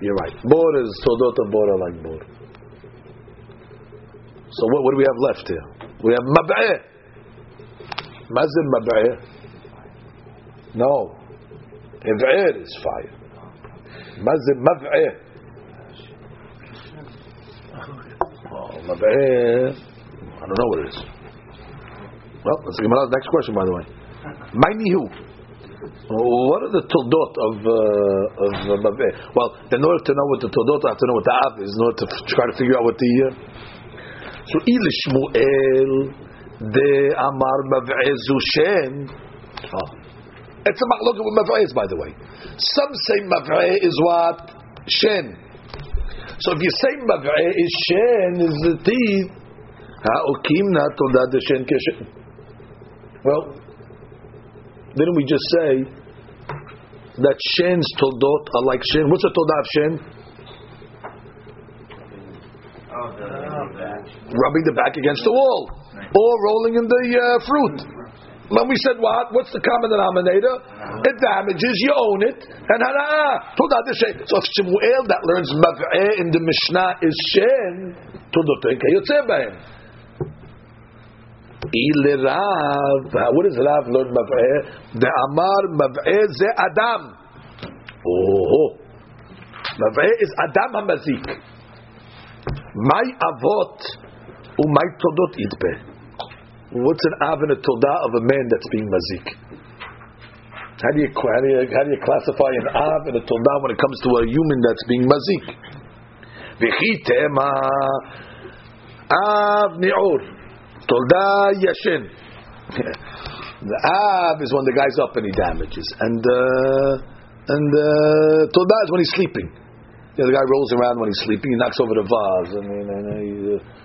You're right. Bor is Todot of Bor like Bor. So what, what do we have left here? We have Mab'eh. Mazin Mab'eh. No. Iv'ir is fire. Mazin Mab'eh. I don't know what it is. Well, let's get Gemara's next question, by the way. Mainihu. What are the toldot of uh, of Mab'eh? Well, in order to know what the toldot, I have to know what the av is. In order to try to figure out what the uh, so Il Shmuel de Amar Mab'eh. Oh. It's a machloket with Mab'eh, by the way. Some say Mab'eh is what Shen. So if you say Mab'eh is Shen, is the teeth. Ha'okimna toldad de Shen keshen. Well, didn't we just say that Shen's toldot are like Shen? What's a toldah of Shen? Rubbing the back against the wall, or rolling in the uh, fruit. When we said what? What's the common denominator? It damages, you own it, and Shen. So if Shemuel that learns Mav'eh in the Mishnah is Shen, toldoten kayotzeh b'hem. Il Rav, what does Rav learn Mav'eh? The Amar Mav'eh ze Adam. Oh, Mav'eh is Adam HaMazik. My Avot umay Todot Idbe. What's an Av and a Todah of a man that's being Mazik? How do you how do you, how do you classify an Av and a Todah when it comes to a human that's being Mazik? V'chitema Av Ni'ur. Tolda Yashin. the Av is when the guy's up and he damages, and uh, and uh, Tolda is when he's sleeping. You know, the guy rolls around when he's sleeping, he knocks over the vase, and, and, and he, uh,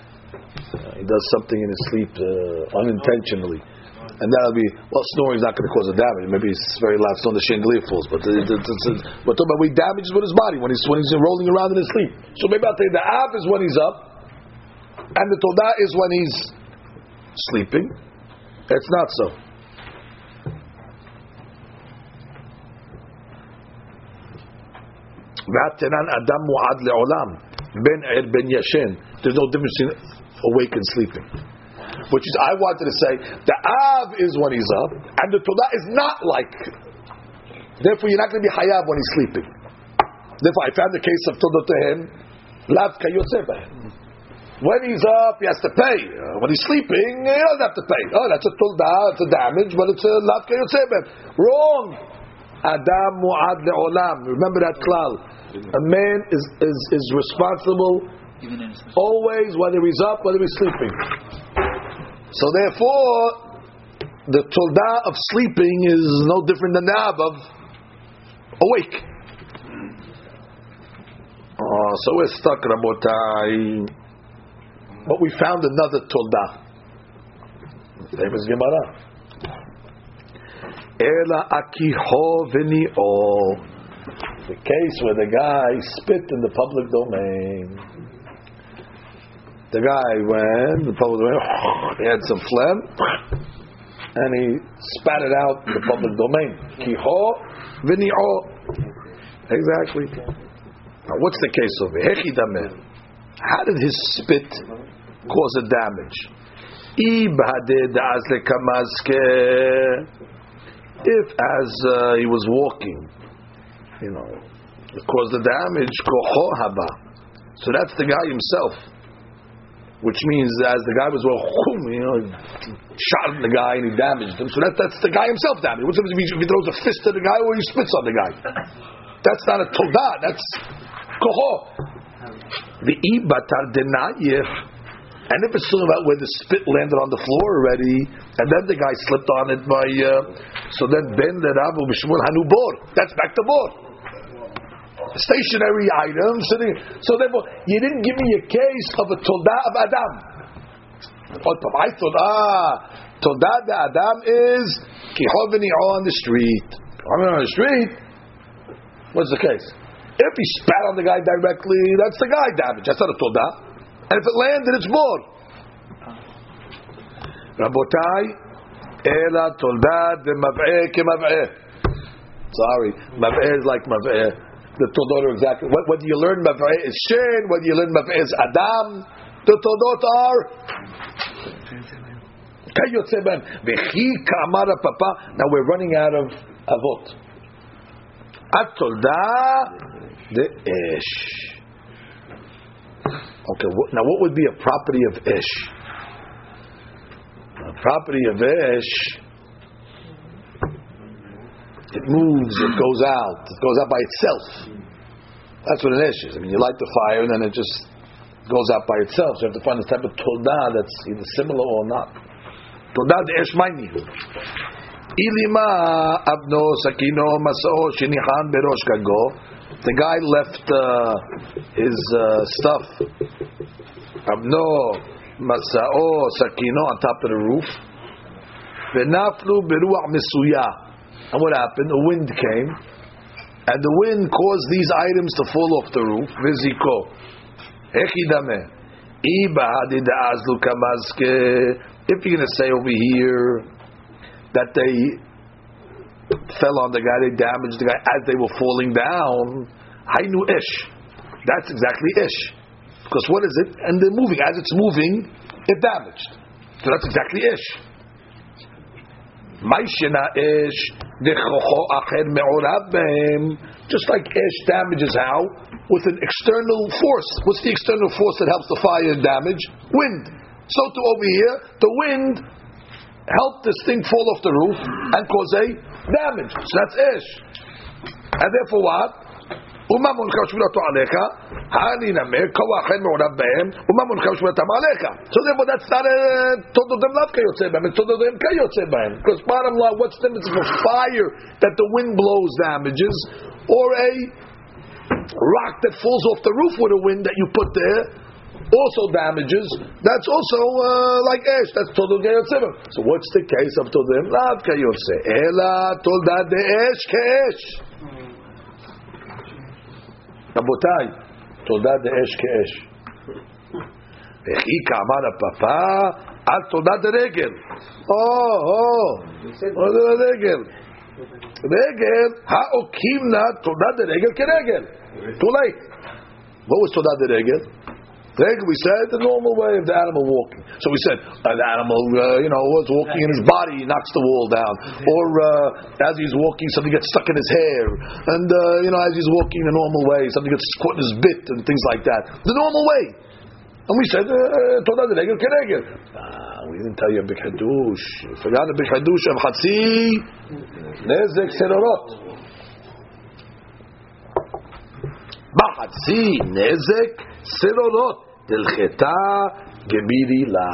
he does something in his sleep uh, unintentionally. And that'll be well, snoring is not going to cause a damage. Maybe it's very loud on the chandelier falls, but it, it, it, it's, we're talking about he damages with his body when he's when he's rolling around in his sleep. So maybe I'll tell you the Av is when he's up, and the Todah is when he's sleeping. It's not so. Er. There's no difference awake and sleeping. Which is, I wanted to say, the Av is when he's up, and the Todah is not like. Therefore, you're not going to be Hayav when he's sleeping. Therefore, I found the case of Todah to him, when he's up, he has to pay. When he's sleeping, he doesn't have to pay. Oh, that's a tulda, it's a damage, but it's a lav kayotzeben. Wrong. Adam mu'ad le'olam. Remember that klal. A man is, is, is responsible always, whether he's up, whether he's sleeping. So therefore, the tolda of sleeping is no different than the ab of awake. Oh, so we're stuck, Rabotai. But we found another tolda. Famous Gemara. Ela akiho v'ni'o. The case where the guy spit in the public domain. The guy went, the public domain, he had some phlegm, and he spat it out in the public domain. Kiho v'ni'o. Exactly. Now, what's the case over here? How did his spit cause a damage? If as uh, he was walking, you know, it caused the damage, so that's the guy himself. Which means as the guy was well, you know, shot the guy and he damaged him. So that, that's the guy himself damaged. What's if he throws a fist at the guy or he spits on the guy? That's not a todah. That's koho. The ibatar denayir. And if it's talking about where the spit landed on the floor already, and then the guy slipped on it by, uh, so then ben the rabu b'shmul hanu bor. That's back to bor stationary item. So therefore, you didn't give me a case of a tolda of Adam. I thought, ah, tolda de Adam is kihovini on the street. on the street. What's the case? If he spat on the guy directly, that's the guy damage. That's not a tolda. And if it landed, it's more. Rabotai, ela tolda de mav'eh ke mav'eh. Sorry, mav'eh is like mav'eh the Todot exactly. What, what do you learn Mav'eh is Shen, what do you learn Mav'eh is Adam. The Todot are. Now we're running out of Avot. Atolda the Ish. Okay, now what would be a property of Ish? A property of Ish it moves, it goes out, it goes out by itself. That's what an ish is. I mean, you light the fire and then it just goes out by itself. So you have to find this type of tolda that's either similar or not. Tolda de esh maini. Ilima abno sakino masao shinihan berosh kago. The guy left uh, his uh, stuff. Abno masao sakino on top of the roof. Venaflu beruach mesuya. And what happened? The wind came, and the wind caused these items to fall off the roof. Viziko. If you're going to say over here that they fell on the guy, they damaged the guy as they were falling down, Hainu ish. That's exactly ish. Because what is it? And they're moving. As it's moving, it damaged. So that's exactly ish. Maishina ish just like ish damages how? With an external force. What's the external force that helps the fire damage? Wind. So to over here, the wind helped this thing fall off the roof and cause a damage. So that's ash. And therefore what? ומה מונחה שבילתו עליך? אני נמר, כוח אין מעורב בהם, ומה מונחה שבילתם עליך? So therefore that's not a תולדותם לאו כיוצא בהם, it's תולדותם כיוצא בהם. Because bottom line, what's the difference of a fire that the wind blows damages, or a rock that falls off the roof with a wind that you put there, also damages, that's also uh, like ash, that's Toldo Gayotzim. So what's the case of Toldim Lav Kayotze? Ela Tolda de Esh Kesh. רבותיי, תודה דאש כאש. וכי כאמר הפפה, על תודה דרגל. או, או, מה זה רגל? רגל, האוקימנה תודה דרגל כרגל. What was תודה דרגל? We said the normal way of the animal walking. So we said an animal, uh, you know, was walking in his body, he knocks the wall down, or uh, as he's walking, something gets stuck in his hair, and uh, you know, as he's walking the normal way, something gets caught in his bit and things like that. The normal way. And we said, "Toda de regel keregel." We didn't tell you a big hadush. Forgot a big hadush of chatzi nezek serorot. B'chatzi nezek sirorot gemiri la.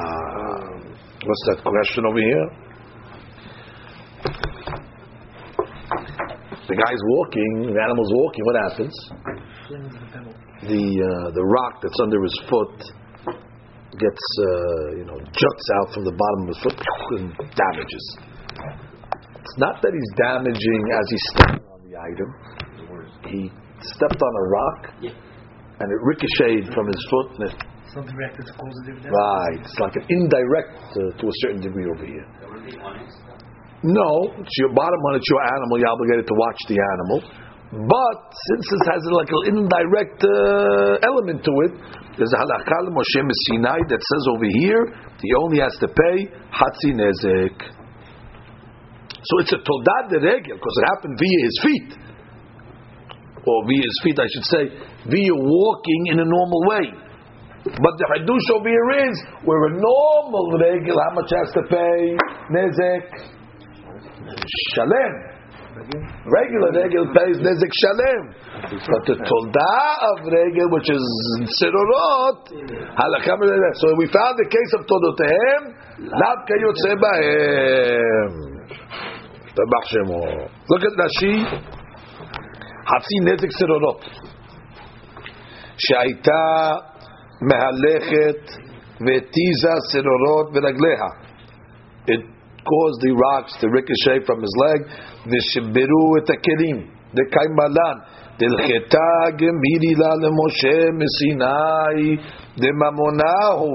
What's that question over here? The guy's walking, the animal's walking. What happens? The uh, the rock that's under his foot gets uh, you know juts out from the bottom of his foot and damages. It's not that he's damaging as he's stepping on the item. He stepped on a rock and it ricocheted from his foot and it Something direct as causative damage. Right. It's like an indirect uh, to a certain degree over here. That would be honest. No, it's your bottom line, it's your animal, you're obligated to watch the animal. But since this has like an indirect uh, element to it, there's a halakha Moshe Sinai that says over here he only has to pay hatzi nezek. So it's a todat de regel because it happened via his feet, or via his feet, I should say, via walking in a normal way. But the hadush over here is where a normal regel, how much has to pay nezek? Shalem. Regular regel pays nezek shalem. But the tolda of regel, which is sirorot. So we found the case of todotehem, lav kayotze bahem. Look at Rashi. Hatzi nezek sirorot. שהייתה מהלכת והתיזה סרורות ברגליה. It caused the rocks to ricochet from his leg. ושברו את הכלים. דקיימלן. דלחתה גמירי לה למשה מסיני דממונהו.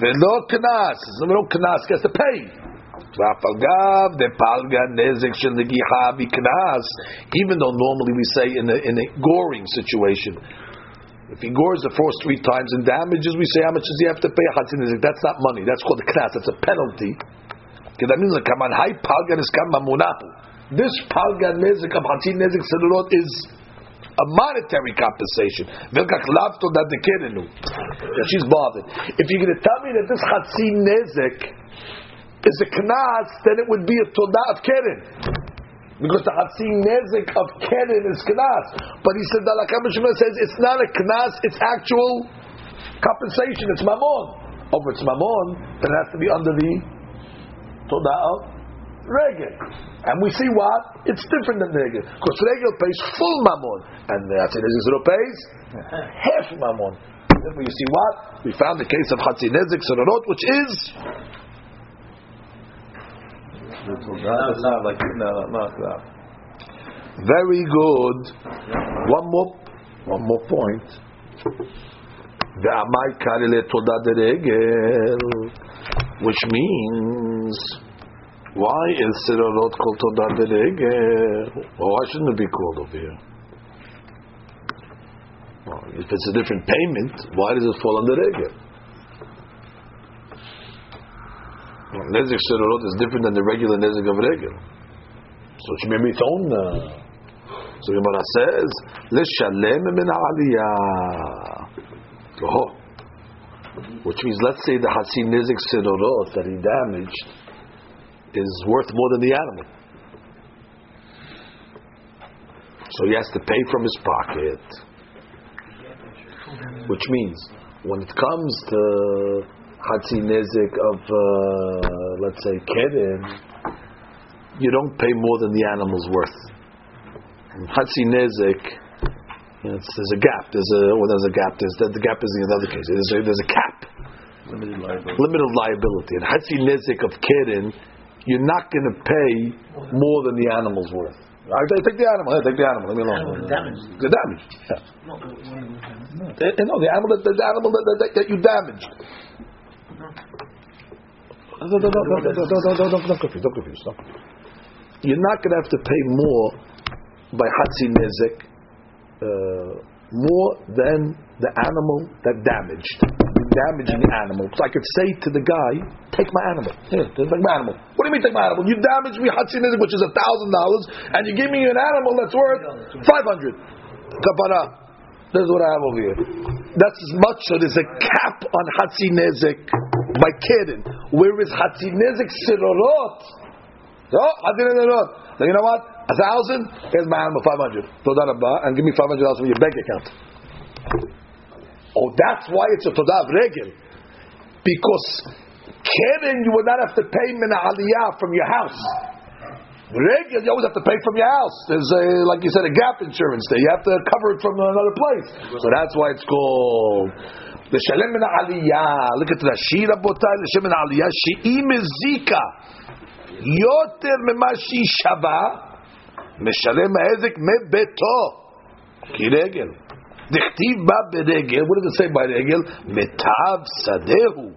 ולא קנס. זה לא קנס, כי to pay. Even though normally we say in a, in a goring situation, if he gores the first three times and damages, we say how much does he have to pay? That's not money. That's called a knas. That's a penalty. This palgan nezek of Chatzin Nezek Sedurot is a monetary compensation. That. She's bothered. If you're going to tell me that this Chatzin Nezek is a knas, then it would be a todah of keren. Because the Hatzin Nezik of Keren is Knas. But he said that Lakam says it's not a Knas, it's actual compensation, it's Mammon. Over it's Mammon, then it has to be under the Todah of Regel. And we see what? It's different than Regel. Because Regel pays full Mammon. And the Hatzin Nezik pays half Mammon. Therefore you see what? We found the case of Hatzin Nezik Sororot, which is Very good. One more, one more point. Which means why is sirarot called toda deregel? Well, why shouldn't it be called over here? Well, if it's a different payment, why does it fall under regel? Nezik Sherorot is different than the regular Nezik of Regel. So it should be its own. Uh, so Gemara says, L'shalem min aliyah. Oh. Which means, let's say the Hatzin Nezik Sherorot that he damaged is worth more than the animal. So he has to pay from his pocket. Which means, when it comes to Hatzi Nezik of, uh, let's say, Keren, you don't pay more than the animal's worth. Hatzi Nezik, you know, there's a gap. There's a well, there's a gap. There's the, the gap is in another case. There's a, there's a cap. Limited liability. Limited liability. And Hatzi Nezik of Keren, you're not going to pay more than the animal's worth. I take the animal. I take the animal. Leave me alone. Animal damaged. The damage. Yeah. Not the one of them. Eh, eh, No, the animal that the animal that, that, that you damaged. Don't, don't, don't, don't, confuse. Don't confuse. Don't. You're not going to have to pay more by Hatzi Nezek, uh, more than the animal that damaged. Damaging the animal. So I could say to the guy, take my animal. Here, take my animal. What do you mean take my animal? You damaged me Hatzi Nezek, which is a thousand dollars, and you give me an animal that's worth five hundred. Kapara. This is what I have over here. That's as much. So there's a cap on Hatzi Nezek by Keren. Where is Hatzi Nezek Sirorot? So, Hatzi Nezek Sirorot. So you know what? A thousand? Here's my animal, 500. Todah Rabba, and give me 500 dollars from your bank account. Oh, that's why it's a Todah Regel. Because Keren, you would not have to pay Mina Aliyah from your house. Regel, you always have to pay from your house. There's a, like you said, a gap insurance there. You have to cover it from another place. So that's why it's called the Shalem Mina Aliyah. Look at Rashi Rabotai, the Shalem Mina Aliyah. She'i mezika. יותר ממה שהיא שווה, משלם ההזק מביתו, כי רגל. דכתיב בה ברגל, what does it say by רגל? מיטב שדהו.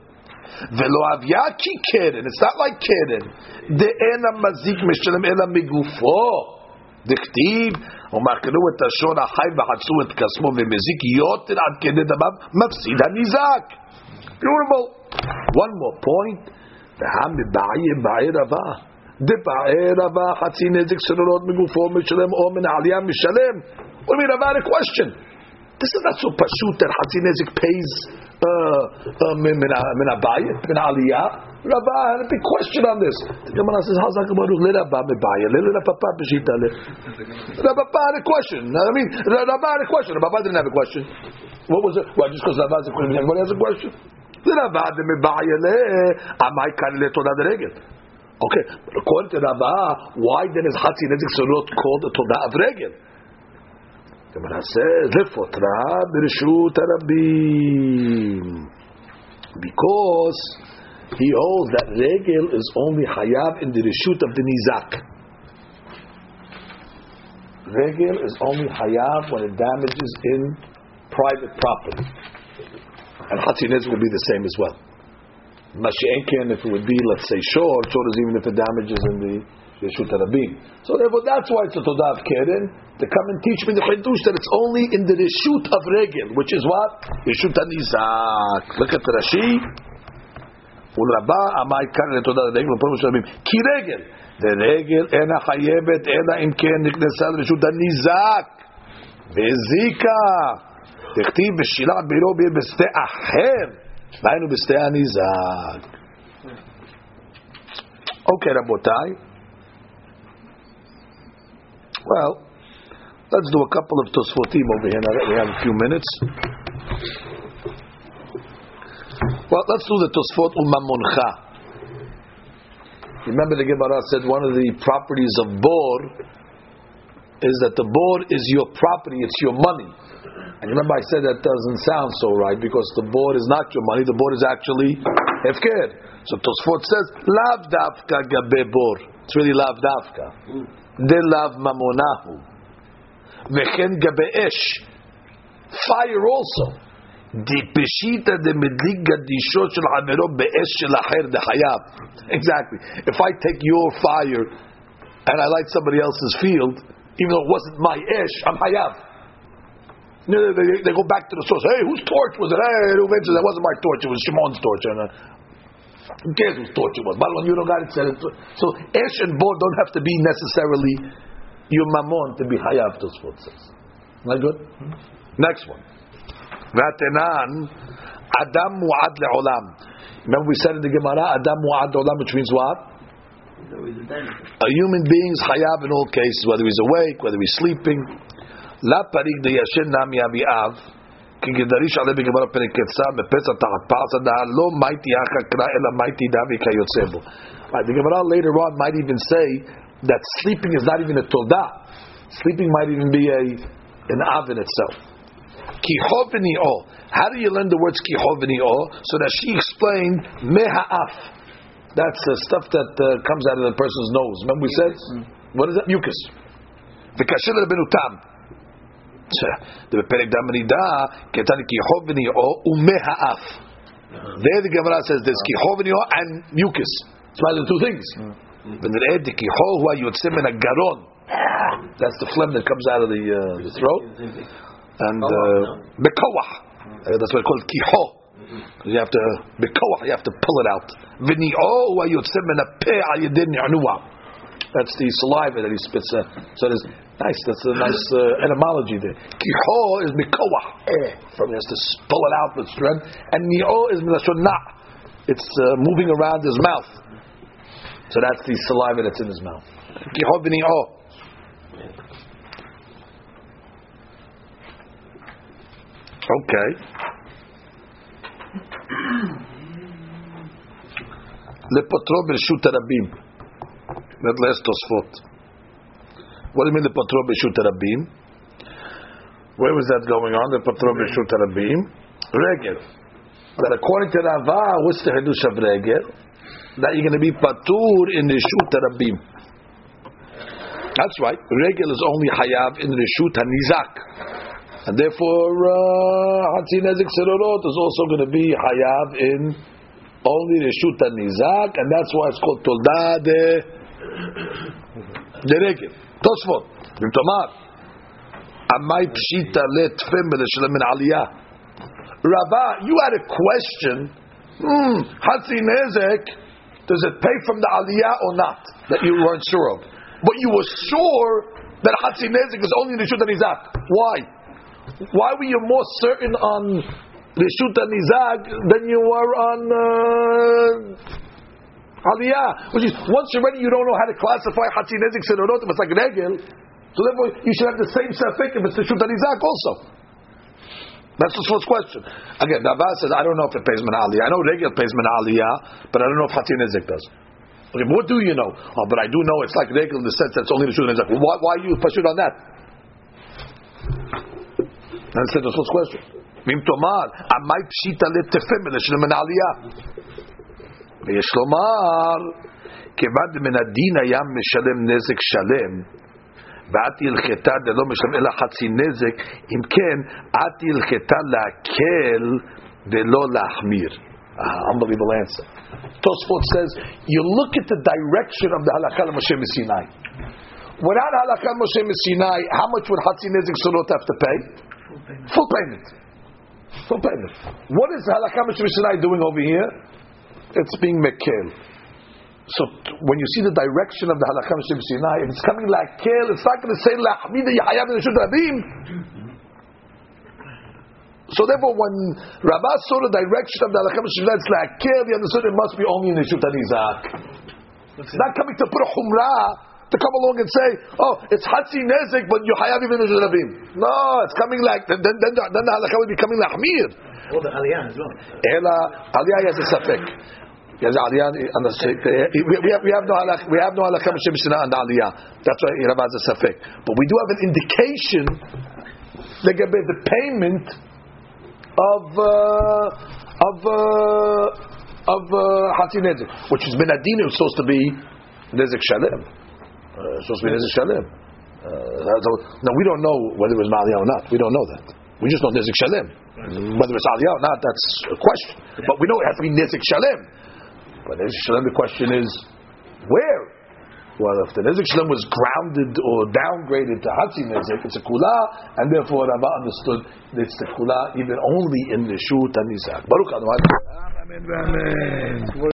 ולא אביה כי קרן, it's not like קרן. דאין המזיק משלם אלא מגופו. דכתיב, ומאכלו את השור החי וחצו את כסמו ומזיק יותר עד כדי דמיו, מפסיד הניזק. Beautiful. One more point. והם מבעי בעי רבה. דבעי רבה חצי נזק סרורות מגופו משלם או מן העלייה משלם. What do you mean about a question? This is not so pashut that Hatzi Nezik pays min abayit, min aliyah. Rabba had a big question on this. The Gemara says, "How's that Baruch le Rabba mebayit, le Rabba b'shita le." Rabba had a question. I mean, Rabba had a question. Rabba didn't have a question. What was it? Well, just because Rabba has a question, everybody has a question. Le Rabba de mebayit le amai kan le todah de regel. Okay, according to Rabba, why then is Hatzi Nezik Sorot called a todah of regel? Gemara says, "Lefotra b'reshut harabim," because he holds that regel is only hayav in the reshut of the nizak. Regel is only hayav when it damages in private property, and hatzinez will be the same as well. Mashienken, if it would be, let's say, short, short is even if it damages in the Reshut Harabim. So therefore, that's why it's a Todah of Keren, to come and teach me the Chidush that it's only in the Reshut of Regel, which is what? Reshut HaNizak. Look at the Rashi. ולרבה אמר עיקר לתודה לרגל ופירוש רבים כי רגל דרגל אינה חייבת אלא אם כן נכנסה לרשות הניזק והזיקה תכתיב בשילה בירו ביר בשדה אחר והיינו בשדה הניזק אוקיי רבותיי well let's do a couple of tosfotim over here now that we have a few minutes well, let's do the Tosfot Umamoncha. Remember the Gemara said one of the properties of Bor is that the Bor is your property, it's your money. And remember I said that doesn't sound so right because the Bor is not your money, the Bor is actually Hefker. So Tosfot says, Lav Dafka Gabe Bor. It's really Lav Dafka. De Lav Mamonahu. Vechen Gabe Esh. Fire also. דפשיטא דמדליק גדישות של חברו באש של אחר דחייב. Exactly. If I take your fire and I light somebody else's field, even though it wasn't my ish, I'm hayav. You know, they, they go back to the source. Hey, whose torch was it? Hey, who mentioned that wasn't my torch? It was Shimon's torch. And, uh, who cares whose torch it was? But when you don't got it, said it. So ish and bod don't have to be necessarily your mamon to be hayav. Tosfot says. Not good. Next one. Vatenan, Adam mu'ad le'olam. Remember we said in the Gemara, Adam mu'ad le'olam, which means what? A human being is hayab in all cases, whether he's awake, whether he's sleeping. La parig de yashin nam yavi av, ki gedarish ale begemara periketsa, mepesa tahat pasa da lo mighty hakakra ela mighty davi kayotsebo. The Gemara later on might even say that sleeping is not even a toldah. Sleeping might even be a, an av in itself. Kihovini'o. How do you learn the words kihovini'o? So that she explained meha'af. That's the stuff that uh, comes out of the person's nose. Remember we said? What is that? Mucus. The kashil benutam. The perek damanida ketani kihovini'o umeha'af. There the Gemara says there's kihovini'o and mucus. It's one of the two things. Ed kiho huwa yotzim min garon. That's the phlegm that comes out of the, uh, the throat and bekoach. Uh, that's what it's called kiho. You have to bekoach. You have to pull it out. V'ni'o yotzim min al yedin ni'nua. That's the saliva that he spits. Uh, so it's nice. That's a nice uh, etymology there. Kiho is bekoach. From he has to pull it out with strength. And ni'o is milashon It's uh, moving around his mouth. So that's the saliva that's in his mouth. Kiho v'ni'o. Okay. לפטרו ברשות הרבים. That last תוספות. What do you mean לפטרו ברשות הרבים? Where was that going on? לפטרו ברשות הרבים? רגל. That according to Rava, what's the Hidush of רגל? That you're going to be patur in reshut harabim. That's right. Regel is only hayav in reshut hanizak. And therefore, Hatzi Nezik Serorot is also going to be Hayav in only the Shut Nizak, and that's why it's called Tolda de de Regel. Tosfot, Bimtomar. Amai Pshita le Tfem Beleshalem min Aliyah. Rabba, you had a question. Hmm, Hatzi Nezek, does it pay from the Aliyah or not? That you weren't sure of. But you were sure that Hatzi Nezek is only in the Shut Nizak. Why? Why were you more certain on Rishut Nizag than you were on uh, Aliyah? Which is, once you're ready, you don't know how to classify Hatzi Nezik Sedorot if it's like Regel. So therefore, you should have the same Safik if it's Rishut Nizag also. That's the first question. Again, the Abbas says, I don't know if it pays Min Aliyah. I know Regel pays Min Aliyah, but I don't know if Hatzi Nezik does. Okay, what do you know? Oh, but I do know it's like Regel in the sense that it's only Rishut Nizag. Well, why, why are you pushing on that? That's the first question. Mim tomar, amai pshita letefem eleshlim min aliyah. ויש לומר, כיוון מן הדין היה משלם נזק שלם, ואת הלכתה דלא משלם אלא חצי נזק, אם כן, את הלכתה להקל ולא להחמיר. Uh, unbelievable answer. Tosfot says, you look at the direction of the halakha Moshe Sinai. Without halakha Moshe Sinai, how much would Hatzi Nezik Surot have to pay? Full payment. Full payment. What is Halakha Mishnah doing over here? It's being Mekel. So t- when you see the direction of the Halakha Mishnah, if it's coming like Kel, it's not going to say Lahmida Rishut Rabim. So therefore, when Rabbah saw the direction of the Halakha Mishnah, it's like Kel, he understood it must be only in Rishut Nizak. It's not coming to put a Humrah to come along and say, oh, it's Hatzi Nezik, but you Hayav even Rabim. No, it's coming like, then, then, then, then the halakha will be coming Lahmir. Or the Aliyah as well. Ela, Aliyah has a safek. Yes, Aliyah, we, we, have, we have no halakha, we have no halakha Moshe Mishnah on the Aliyah. That's why Rabba has a safek. But we do have an indication, the payment of, uh, of, uh, of uh, Hatzi Nezik, which is Ben Adin, supposed to be Nezik Shalem. Supposed to be Nezik Shalem. Now we don't know whether it was Maliyah or not. We don't know that. We just know Nezik Shalem. Whether it's Aliyah or not, that's a question. But we know it has to be Nezik Shalem. But Nezik Shalem, the question is, where? Well, if the Nezik Shalem was grounded or downgraded to Hatzi Nezik, it's a Kula, and therefore Rava understood it's the Kula even only in the Shut and Nizak. Baruch. Amen. Amen.